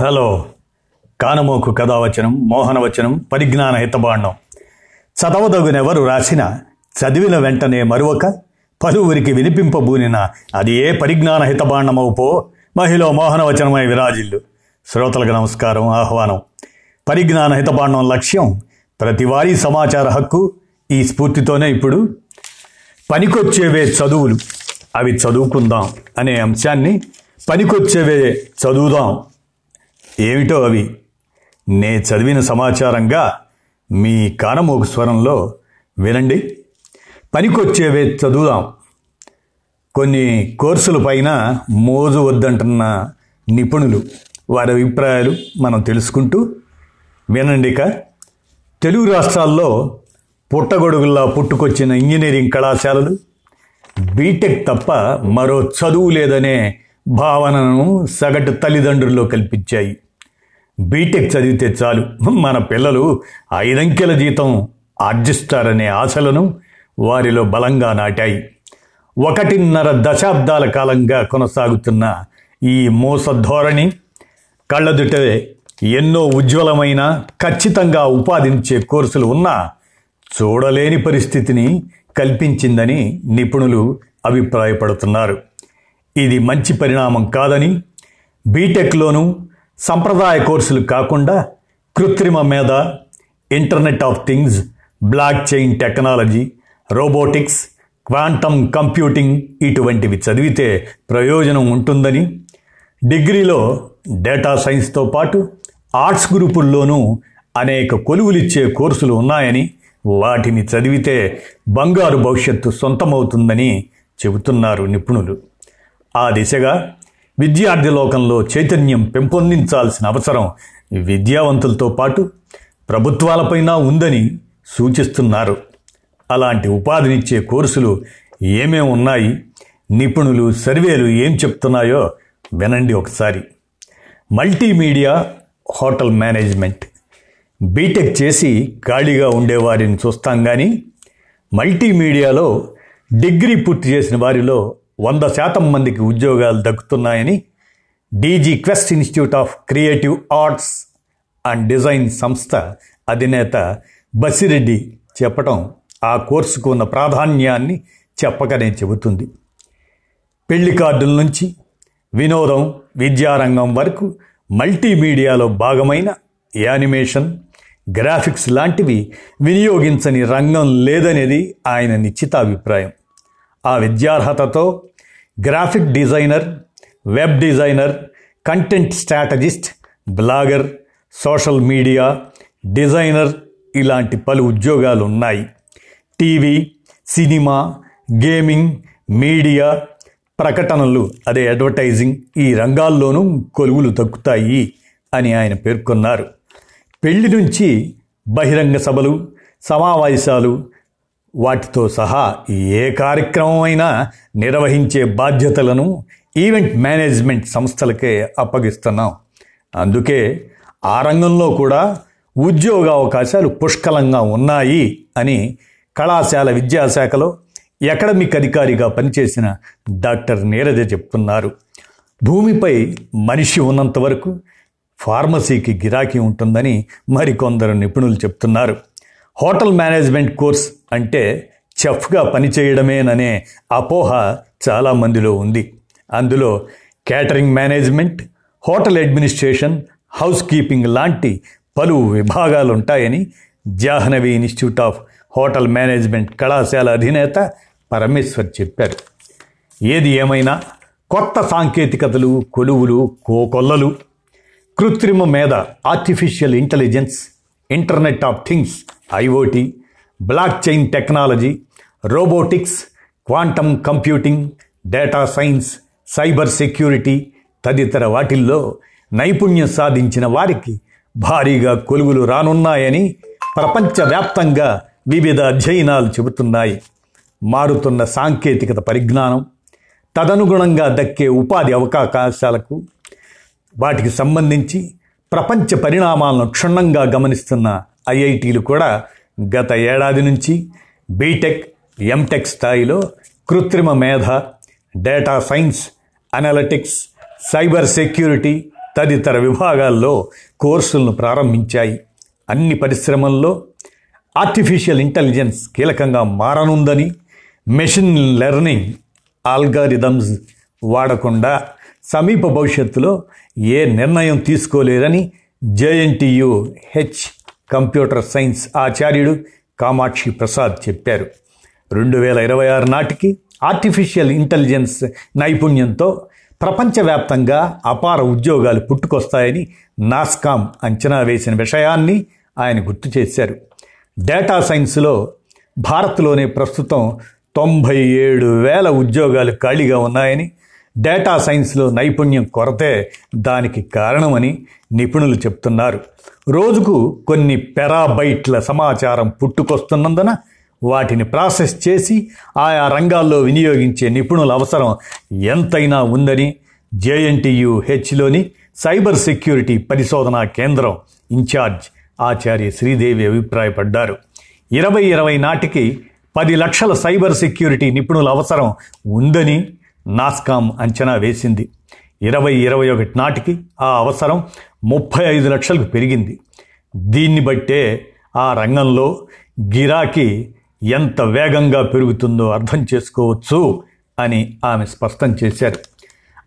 Hello. కానమోకు కథావచనం మోహనవచనం పరిజ్ఞాన హితబాండం. చదవదగునెవరు రాసిన చదివిన వెంటనే మరొక పలువురికి వినిపింపబూనిన అది ఏ పరిజ్ఞాన హితబాండమవుపో మహిళ మోహనవచనమై విరాజిల్లు. శ్రోతలకు నమస్కారం ఆహ్వానం. పరిజ్ఞాన హితబాండం లక్ష్యం ప్రతివారీ సమాచార హక్కు ఈ స్ఫూర్తితోనే ఇప్పుడు పనికొచ్చేవే చదువులు. అవి చదువుకుందాం అనే అంశాన్ని పనికొచ్చేవే చదువుదాం ఏమిటో అవి? నే చదివిన సమాచారంగా మీ కానమోగు స్వరంలో వినండి. పనికొచ్చేవే చదువుదాం. కొన్ని కోర్సుల పైన మోజు వద్దంటున్న నిపుణులు వారి అభిప్రాయాలు మనం తెలుసుకుంటూ వినండి తెలుగు రాష్ట్రాల్లో పుట్టగొడుగుల్లా పుట్టుకొచ్చిన ఇంజనీరింగ్ కళాశాలలు బీటెక్ తప్ప మరో చదువు లేదనే భావనను సగటు తల్లిదండ్రుల్లో కల్పించాయి. బీటెక్ చదివితే చాలు. మన పిల్లలు ఐదంకెల జీతం ఆర్జిస్తారనే ఆశలను వారిలో బలంగా నాటాయి. ఒకటిన్నర దశాబ్దాల కాలంగా కొనసాగుతున్న ఈ మోస ధోరణి కళ్ళదుటే ఎన్నో ఉజ్వలమైన ఖచ్చితంగా ఉపాధించే కోర్సులు ఉన్నా చూడలేని పరిస్థితిని కల్పించిందని నిపుణులు అభిప్రాయపడుతున్నారు. ఇది మంచి పరిణామం కాదని బీటెక్లోనూ సంప్రదాయ కోర్సులు కాకుండా కృత్రిమ మేధ internet of things blockchain technology robotics quantum computing ఇటువంటివి చదివితే ప్రయోజనం ఉంటుందని డిగ్రీలో డేటా సైన్స్తో పాటు ఆర్ట్స్ గ్రూపుల్లోనూ అనేక కొలువులిచ్చే కోర్సులు ఉన్నాయని వాటిని చదివితే బంగారు భవిష్యత్తు సొంతమవుతుందని చెబుతున్నారు నిపుణులు. ఆ దిశగా విద్యార్థి లోకంలో చైతన్యం పెంపొందించాల్సిన అవసరం విద్యావంతులతో పాటు ప్రభుత్వాలపైన ఉందని సూచిస్తున్నారు. అలాంటి ఉపాధినిచ్చే కోర్సులు ఏమేం ఉన్నాయి? నిపుణులు సర్వేలు ఏం చెప్తున్నాయో వినండి ఒకసారి. Multimedia hotel management. బీటెక్ చేసి ఖాళీగా ఉండేవారిని చూస్తాం కానీ మల్టీమీడియాలో డిగ్రీ పూర్తి చేసిన వారిలో వంద శాతం మందికి ఉద్యోగాలు దక్కుతున్నాయని DG Quest Institute of Creative Arts and Design సంస్థ అధినేత బసిరెడ్డి చెప్పటం ఆ కోర్సుకు ఉన్న ప్రాధాన్యాన్ని చెప్పకనే చెబుతుంది. పెళ్ళి కార్డుల నుంచి వినోదం విద్యారంగం వరకు మల్టీమీడియాలో భాగమైన యానిమేషన్ గ్రాఫిక్స్ లాంటివి వినియోగించని రంగం లేదనేది ఆయన నిశ్చితాభిప్రాయం. ఆ విద్యార్హతతో graphic designer web designer content strategist blogger social media designer ఇలాంటి పలు ఉద్యోగాలు ఉన్నాయి టీవీ సినిమా గేమింగ్ మీడియా ప్రకటనలు అదే అడ్వర్టైజింగ్ ఈ రంగాల్లోనూ కొలువులు తగ్గుతాయి అని ఆయన పేర్కొన్నారు. పెళ్ళి నుంచి బహిరంగ సభలు సమావేశాలు వాటితో సహా ఏ కార్యక్రమం అయినా నిర్వహించే బాధ్యతలను ఈవెంట్ మేనేజ్మెంట్ సంస్థలకే అప్పగిస్తున్నాం. అందుకే ఆ రంగంలో కూడా ఉద్యోగ అవకాశాలు పుష్కలంగా ఉన్నాయి అని కళాశాల విద్యాశాఖలో అకాడమిక్ అధికారిగా పనిచేసిన డాక్టర్ నీరజ చెప్తున్నారు. భూమిపై మనిషి ఉన్నంత వరకు ఫార్మసీకి గిరాకీ ఉంటుందని మరికొందరు నిపుణులు చెప్తున్నారు. హోటల్ మేనేజ్మెంట్ కోర్స్ అంటే చెఫ్గా పనిచేయడమేననే అపోహ చాలామందిలో ఉంది. అందులో catering management hotel administration house keeping లాంటి పలు విభాగాలుంటాయని Jahnavi Institute of Hotel Management కళాశాల అధినేత పరమేశ్వర్ చెప్పారు. ఏది ఏమైనా కొత్త సాంకేతికతలు కొలువులు కోకొల్లలు కృత్రిమ మేధ artificial intelligence internet of things IoT blockchain technology robotics quantum computing data science cyber security తదితర వాటిల్లో నైపుణ్యం సాధించిన వారికి భారీగా కొలువులు రానున్నాయని ప్రపంచవ్యాప్తంగా వివిధ అధ్యయనాలు చెబుతున్నాయి. మారుతున్న సాంకేతికత పరిజ్ఞానం తదనుగుణంగా దక్కే ఉపాధి అవకాశాలకు వాటికి సంబంధించి ప్రపంచ పరిణామాలను క్షుణ్ణంగా గమనిస్తున్న ఐఐటీలు కూడా గత ఏడాది నుంచి బీటెక్ ఎంటెక్ స్థాయిలో కృత్రిమ మేధ data science analytics cyber security తదితర విభాగాల్లో కోర్సులను ప్రారంభించాయి. అన్ని పరిశ్రమల్లో ఆర్టిఫిషియల్ ఇంటెలిజెన్స్ కీలకంగా మారనుందని మెషిన్ లెర్నింగ్ ఆల్గారిథమ్స్ వాడకుండా సమీప భవిష్యత్తులో ఏ నిర్ణయం తీసుకోలేరని జేఎన్టీయు హెచ్ కంప్యూటర్ సైన్స్ ఆచార్యుడు కామాక్షి ప్రసాద్ చెప్పారు. రెండు వేల ఇరవై ఆరు నాటికి ఆర్టిఫిషియల్ ఇంటెలిజెన్స్ నైపుణ్యంతో ప్రపంచవ్యాప్తంగా అపార ఉద్యోగాలు పుట్టుకొస్తాయని నాస్కామ్ అంచనా వేసిన విషయాన్ని ఆయన గుర్తు చేశారు. డేటా సైన్స్లో భారత్లోనే ప్రస్తుతం తొంభై ఏడు వేల ఉద్యోగాలు ఖాళీగా ఉన్నాయని డేటా సైన్స్లో నైపుణ్యం కొరతే దానికి కారణమని నిపుణులు చెప్తున్నారు. రోజుకు కొన్ని పెరాబైట్ల సమాచారం పుట్టుకొస్తున్నందున వాటిని ప్రాసెస్ చేసి ఆయా రంగాల్లో వినియోగించే నిపుణుల అవసరం ఎంతైనా ఉందని జేఎన్టీయు హెచ్లోని సైబర్ సెక్యూరిటీ పరిశోధనా కేంద్రం ఇన్ఛార్జ్ ఆచార్య శ్రీదేవి అభిప్రాయపడ్డారు. ఇరవై ఇరవై నాటికి పది లక్షల సైబర్ సెక్యూరిటీ నిపుణుల అవసరం ఉందని నాస్కామ్ అంచనా వేసింది. ఇరవై ఇరవై ఒకటి నాటికి ఆ అవసరం ముప్పై ఐదు లక్షలకు పెరిగింది. దీన్ని బట్టే ఆ రంగంలో గిరాకీ ఎంత వేగంగా పెరుగుతుందో అర్థం చేసుకోవచ్చు అని ఆమె స్పష్టం చేశారు.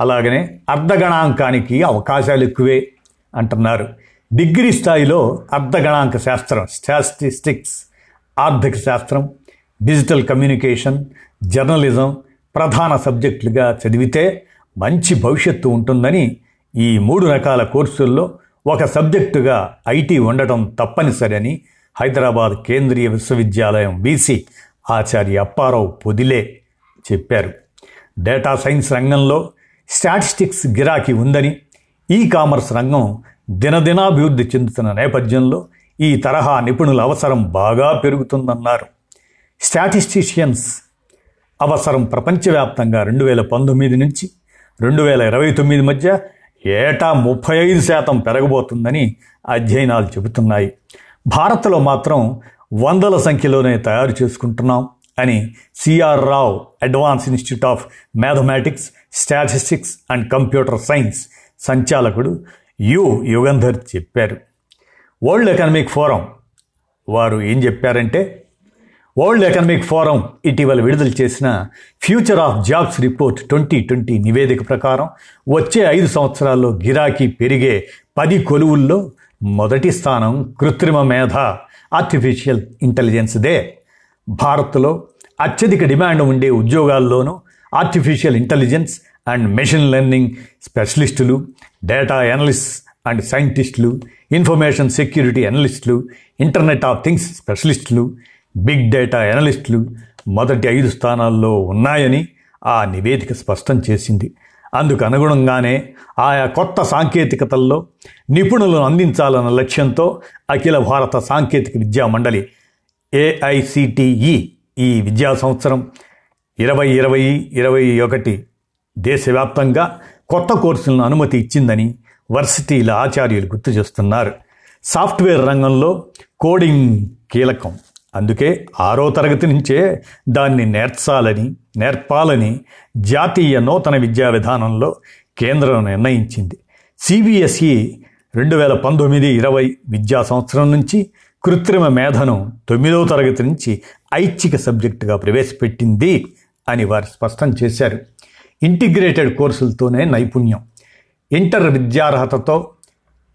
అలాగనే అర్ధగణాంకానికి అవకాశాలు ఎక్కువే అంటున్నారు. డిగ్రీ స్థాయిలో అర్ధగణాంక శాస్త్రం స్టాటిస్టిక్స్ ఆర్థిక శాస్త్రం డిజిటల్ కమ్యూనికేషన్ జర్నలిజం ప్రధాన సబ్జెక్టులుగా చదివితే మంచి భవిష్యత్తు ఉంటుందని ఈ మూడు రకాల కోర్సుల్లో ఒక సబ్జెక్టుగా ఐటీ ఉండటం తప్పనిసరి అని హైదరాబాద్ కేంద్రీయ విశ్వవిద్యాలయం బీసీ ఆచార్య అప్పారావు పొదిలే చెప్పారు. డేటా సైన్స్ రంగంలో స్టాటిస్టిక్స్ గిరాకీ ఉందని ఈ కామర్స్ రంగం దినదినాభివృద్ధి చెందుతున్న నేపథ్యంలో ఈ తరహా నిపుణుల అవసరం బాగా పెరుగుతుందన్నారు. స్టాటిస్టిషియన్స్ అవసరం ప్రపంచవ్యాప్తంగా రెండు వేల పంతొమ్మిది నుంచి రెండు వేల ఇరవై తొమ్మిది మధ్య ఏటా ముప్పై ఐదు శాతం పెరగబోతుందని అధ్యయనాలు చెబుతున్నాయి. భారత్లో మాత్రం వందల సంఖ్యలోనే తయారు చేసుకుంటున్నాం అని CR Rao Advance Institute of Mathematics Statistics and Computer Science సంచాలకుడు U. Yugandhar చెప్పారు. వరల్డ్ ఎకనామిక్ ఫోరం వారు ఏం చెప్పారంటే వరల్డ్ ఎకనామిక్ ఫోరం ఇటీవల విడుదల చేసిన Future of Jobs Report twenty twenty నివేదిక ప్రకారం వచ్చే ఐదు సంవత్సరాల్లో గిరాకీ పెరిగే పది కొలువుల్లో మొదటి స్థానం కృత్రిమ మేధ ఆర్టిఫిషియల్ ఇంటెలిజెన్స్దే భారత్లో అత్యధిక డిమాండ్ ఉండే ఉద్యోగాల్లోనూ artificial intelligence and machine learning స్పెషలిస్టులు data analyst and సైంటిస్టులు ఇన్ఫర్మేషన్ సెక్యూరిటీ అనలిస్టులు ఇంటర్నెట్ ఆఫ్ థింగ్స్ స్పెషలిస్టులు బిగ్ డేటా ఎనలిస్టులు మొదటి ఐదు స్థానాల్లో ఉన్నాయని ఆ నివేదిక స్పష్టం చేసింది. అందుకు అనుగుణంగానే ఆయా కొత్త సాంకేతికతల్లో నిపుణులను అందించాలన్న లక్ష్యంతో అఖిల భారత సాంకేతిక విద్యా మండలి ఏఐసిటిఈ ఈ విద్యా సంవత్సరం ఇరవై ఇరవై ఇరవై ఒకటి దేశవ్యాప్తంగా కొత్త కోర్సులను అనుమతి ఇచ్చిందని వర్సిటీల ఆచార్యులు గుర్తు చేస్తున్నారు. సాఫ్ట్వేర్ రంగంలో కోడింగ్ కీలకం. అందుకే ఆరో తరగతి నుంచే దాన్ని నేర్చాలని నేర్పాలని జాతీయ నూతన విద్యా విధానంలో కేంద్రం నిర్ణయించింది. సిబిఎస్ఈ రెండు వేల పంతొమ్మిది ఇరవై విద్యా సంవత్సరం నుంచి కృత్రిమ మేధను తొమ్మిదవ తరగతి నుంచి ఐచ్ఛిక సబ్జెక్టుగా ప్రవేశపెట్టింది అని వారు స్పష్టం చేశారు. ఇంటిగ్రేటెడ్ కోర్సులతోనే నైపుణ్యం. ఇంటర్ విద్యార్హతతో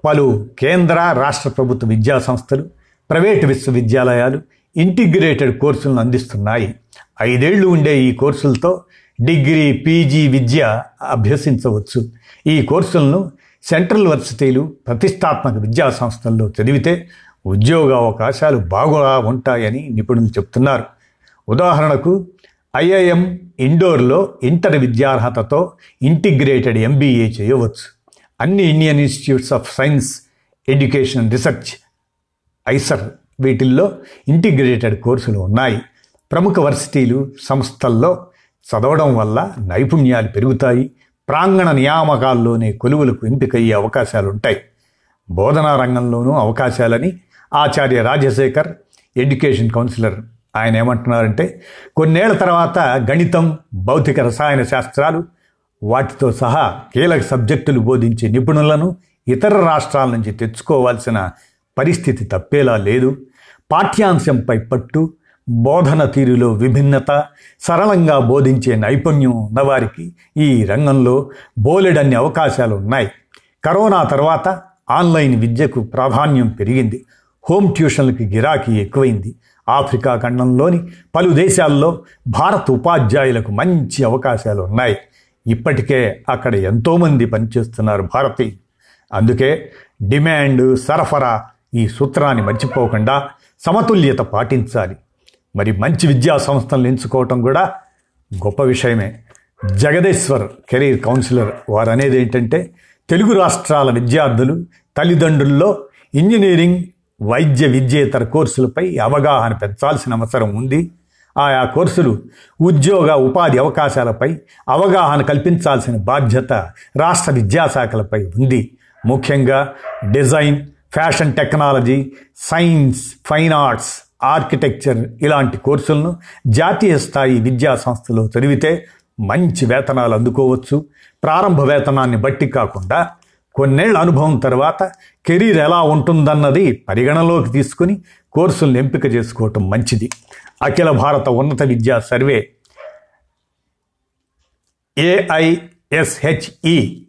పలు కేంద్ర రాష్ట్ర ప్రభుత్వ విద్యా సంస్థలు ప్రైవేటు విశ్వవిద్యాలయాలు ఇంటిగ్రేటెడ్ కోర్సులను అందిస్తున్నాయి. ఐదేళ్ళు ఉండే ఈ కోర్సులతో డిగ్రీ పీజీ విద్య అభ్యసించవచ్చు. ఈ కోర్సులను సెంట్రల్ వర్సిటీలు ప్రతిష్టాత్మక విద్యా సంస్థల్లో చదివితే ఉద్యోగ అవకాశాలు బాగా ఉంటాయని నిపుణులు చెప్తున్నారు. ఉదాహరణకు ఐఐఎం ఇండోర్లో ఇంటర్ విద్యార్హతతో ఇంటిగ్రేటెడ్ ఎంబీఏ చేయవచ్చు. అన్ని Indian Institutes of Science Education Research IISER వీటిల్లో ఇంటిగ్రేటెడ్ కోర్సులు ఉన్నాయి. ప్రముఖ వర్సిటీలు సంస్థల్లో చదవడం వల్ల నైపుణ్యాలు పెరుగుతాయి. ప్రాంగణ నియామకాల్లోనే కొలువులకు ఎంపికయ్యే అవకాశాలు ఉంటాయి బోధనా రంగంలోనూ అవకాశాలని ఆచార్య రాజశేఖర్ ఎడ్యుకేషన్ కౌన్సిలర్ ఆయన ఏమంటున్నారంటే కొన్నేళ్ళ తర్వాత గణితం భౌతిక రసాయన శాస్త్రాలు వాటితో సహా కీలక సబ్జెక్టులు బోధించే నిపుణులను ఇతర రాష్ట్రాల నుంచి తెచ్చుకోవాల్సిన పరిస్థితి తప్పేలా లేదు. పాఠ్యాంశంపై పట్టు బోధన తీరులో విభిన్నత సరళంగా బోధించే నైపుణ్యం ఉన్నవారికి ఈ రంగంలో బోలెడన్ని అవకాశాలు ఉన్నాయి కరోనా తర్వాత ఆన్లైన్ విద్యకు ప్రాధాన్యం పెరిగింది. హోమ్ ట్యూషన్లకి గిరాకీ ఎక్కువైంది. ఆఫ్రికా ఖండంలోని పలు దేశాల్లో భారత ఉపాధ్యాయులకు మంచి అవకాశాలు ఉన్నాయి ఇప్పటికే అక్కడ ఎంతోమంది పనిచేస్తున్నారు భారతీయులు అందుకే డిమాండ్ సరఫరా ఈ సూత్రాన్ని మర్చిపోకుండా సమతుల్యత పాటించాలి. మరి మంచి విద్యా సంస్థలను ఎంచుకోవటం కూడా గొప్ప విషయమే. జగదేశ్వర్ కెరీర్ కౌన్సిలర్ వారు అనేది ఏంటంటే తెలుగు రాష్ట్రాల విద్యార్థులు తల్లిదండ్రుల్లో ఇంజనీరింగ్ వైద్య విద్యేతర కోర్సులపై అవగాహన పెంచాల్సిన అవసరం ఉంది. ఆయా కోర్సులు ఉద్యోగ ఉపాధి అవకాశాలపై అవగాహన కల్పించాల్సిన బాధ్యత రాష్ట్ర విద్యాశాఖలపై ఉంది. ముఖ్యంగా design fashion technology science fine arts architecture ఇలాంటి కోర్సులను జాతీయ స్థాయి విద్యా సంస్థలో చదివితే మంచి వేతనాలు అందుకోవచ్చు. ప్రారంభ వేతనాన్ని బట్టి కాకుండా కొన్నేళ్ళ అనుభవం తర్వాత కెరీర్ ఎలా ఉంటుందన్నది పరిగణలోకి తీసుకుని కోర్సులను ఎంపిక చేసుకోవటం మంచిది. అఖిల భారత ఉన్నత విద్యా సర్వే ఏఐఎస్హెచ్ఈ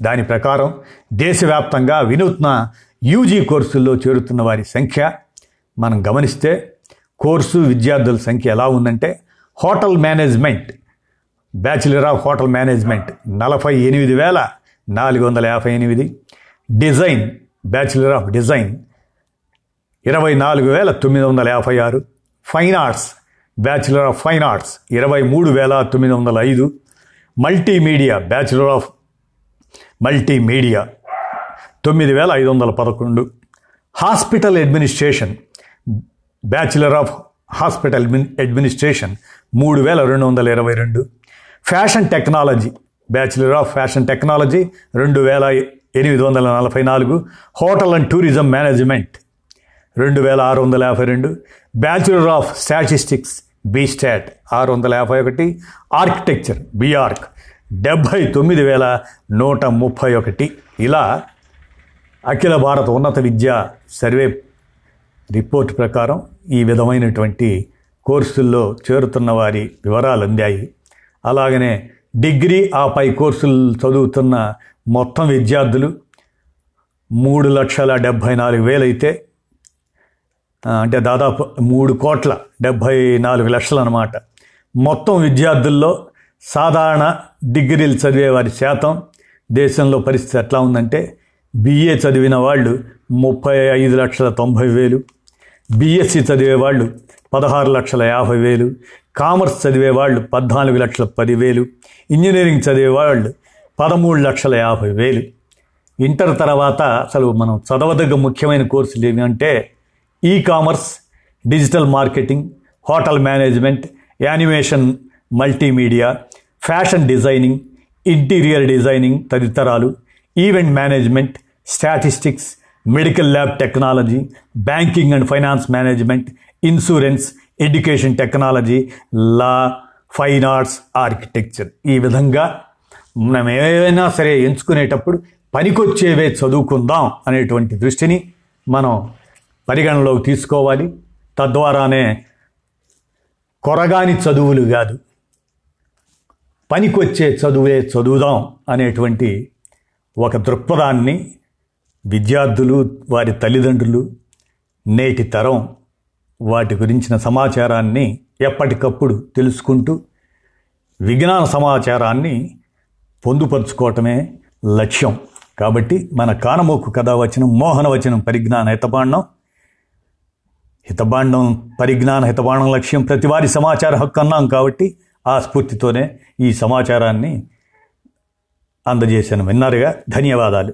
దాని ప్రకారం దేశవ్యాప్తంగా వినూత్న యూజీ కోర్సుల్లో చేరుతున్న వారి సంఖ్య మనం గమనిస్తే కోర్సు విద్యార్థుల సంఖ్య ఎలా ఉందంటే hotel management bachelor of hotel management నలభై ఎనిమిది వేల నాలుగు వందల యాభై ఎనిమిది డిజైన్ బ్యాచిలర్ ఆఫ్ డిజైన్ ఇరవై నాలుగు వేల తొమ్మిది వందల యాభై ఆరు fine arts bachelor of fine arts ఇరవై మూడు వేల తొమ్మిది వందల ఐదు మల్టీమీడియా బ్యాచిలర్ ఆఫ్ మల్టీమీడియా తొమ్మిది వేల ఐదు వందల పదకొండు. Hospital administration bachelor of hospital administration మూడు వేల రెండు వందల ఇరవై రెండు. Fashion technology bachelor of fashion technology రెండు వేల ఎనిమిది వందల నలభై నాలుగు. హోటల్ అండ్ టూరిజం మేనేజ్మెంట్ రెండు వేల ఆరు వందల యాభై రెండు. బ్యాచులర్ ఆఫ్ స్టాటిస్టిక్స్ బీస్టాట్ ఆరు వందల యాభై ఒకటి. ఆర్కిటెక్చర్ బీఆర్క్ డెబ్భై తొమ్మిది వేల నూట ముప్పై ఒకటి. ఇలా అఖిల భారత ఉన్నత విద్యా సర్వే రిపోర్ట్ ప్రకారం ఈ విధమైనటువంటి కోర్సుల్లో చేరుతున్న వారి వివరాలు అందాయి. అలాగనే డిగ్రీ ఆ పై కోర్సులు చదువుతున్న మొత్తం విద్యార్థులు మూడు లక్షల డెబ్భై నాలుగు వేలైతే అంటే దాదాపు మూడు కోట్ల డెబ్భై నాలుగు లక్షలు అనమాట మొత్తం విద్యార్థుల్లో సాధారణ డిగ్రీలు చదివే వారి శాతం దేశంలో పరిస్థితి ఎట్లా ఉందంటే బిఏ చదివిన వాళ్ళు ముప్పై ఐదు లక్షల తొంభై వేలు. బిఎస్సి చదివే వాళ్ళు పదహారు లక్షల యాభై వేలు. కామర్స్ చదివే వాళ్ళు పద్నాలుగు లక్షల పదివేలు. ఇంజనీరింగ్ చదివే వాళ్ళు పదమూడు లక్షల యాభై వేలు. ఇంటర్ తర్వాత అసలు మనం చదవదగ్గ ముఖ్యమైన కోర్సులు ఏమి అంటే e commerce digital marketing hotel management animation multimedia fashion designing interior designing తదితరాలు. Event management statistics medical lab technology banking and finance management insurance education technology law fine arts architecture. ఈ విధంగా మనం ఏవైనా సరే ఎంచుకునేటప్పుడు పనికొచ్చేవే చదువుకుందాం అనేటువంటి దృష్టిని మనం పరిగణలోకి తీసుకోవాలి. తద్వారానే కొరగాని చదువులు కాదు పనికొచ్చే చదువే చదువుదాం అనేటువంటి ఒక దృక్పథాన్ని విద్యార్థులు వారి తల్లిదండ్రులు నేటి తరం వాటి గురించిన సమాచారాన్ని ఎప్పటికప్పుడు తెలుసుకుంటూ విజ్ఞాన సమాచారాన్ని పొందుపరుచుకోవటమే లక్ష్యం. కాబట్టి మన కానమోకు కథ వచనం మోహన వచనం పరిజ్ఞాన హితబాండం హితబాండం పరిజ్ఞాన హితబాండం లక్ష్యం ప్రతివారి సమాచార హక్కు అన్నాం కాబట్టి ఆ స్ఫూర్తితోనే ఈ సమాచారాన్ని అందజేశాను. విన్నారుగా? ధన్యవాదాలు.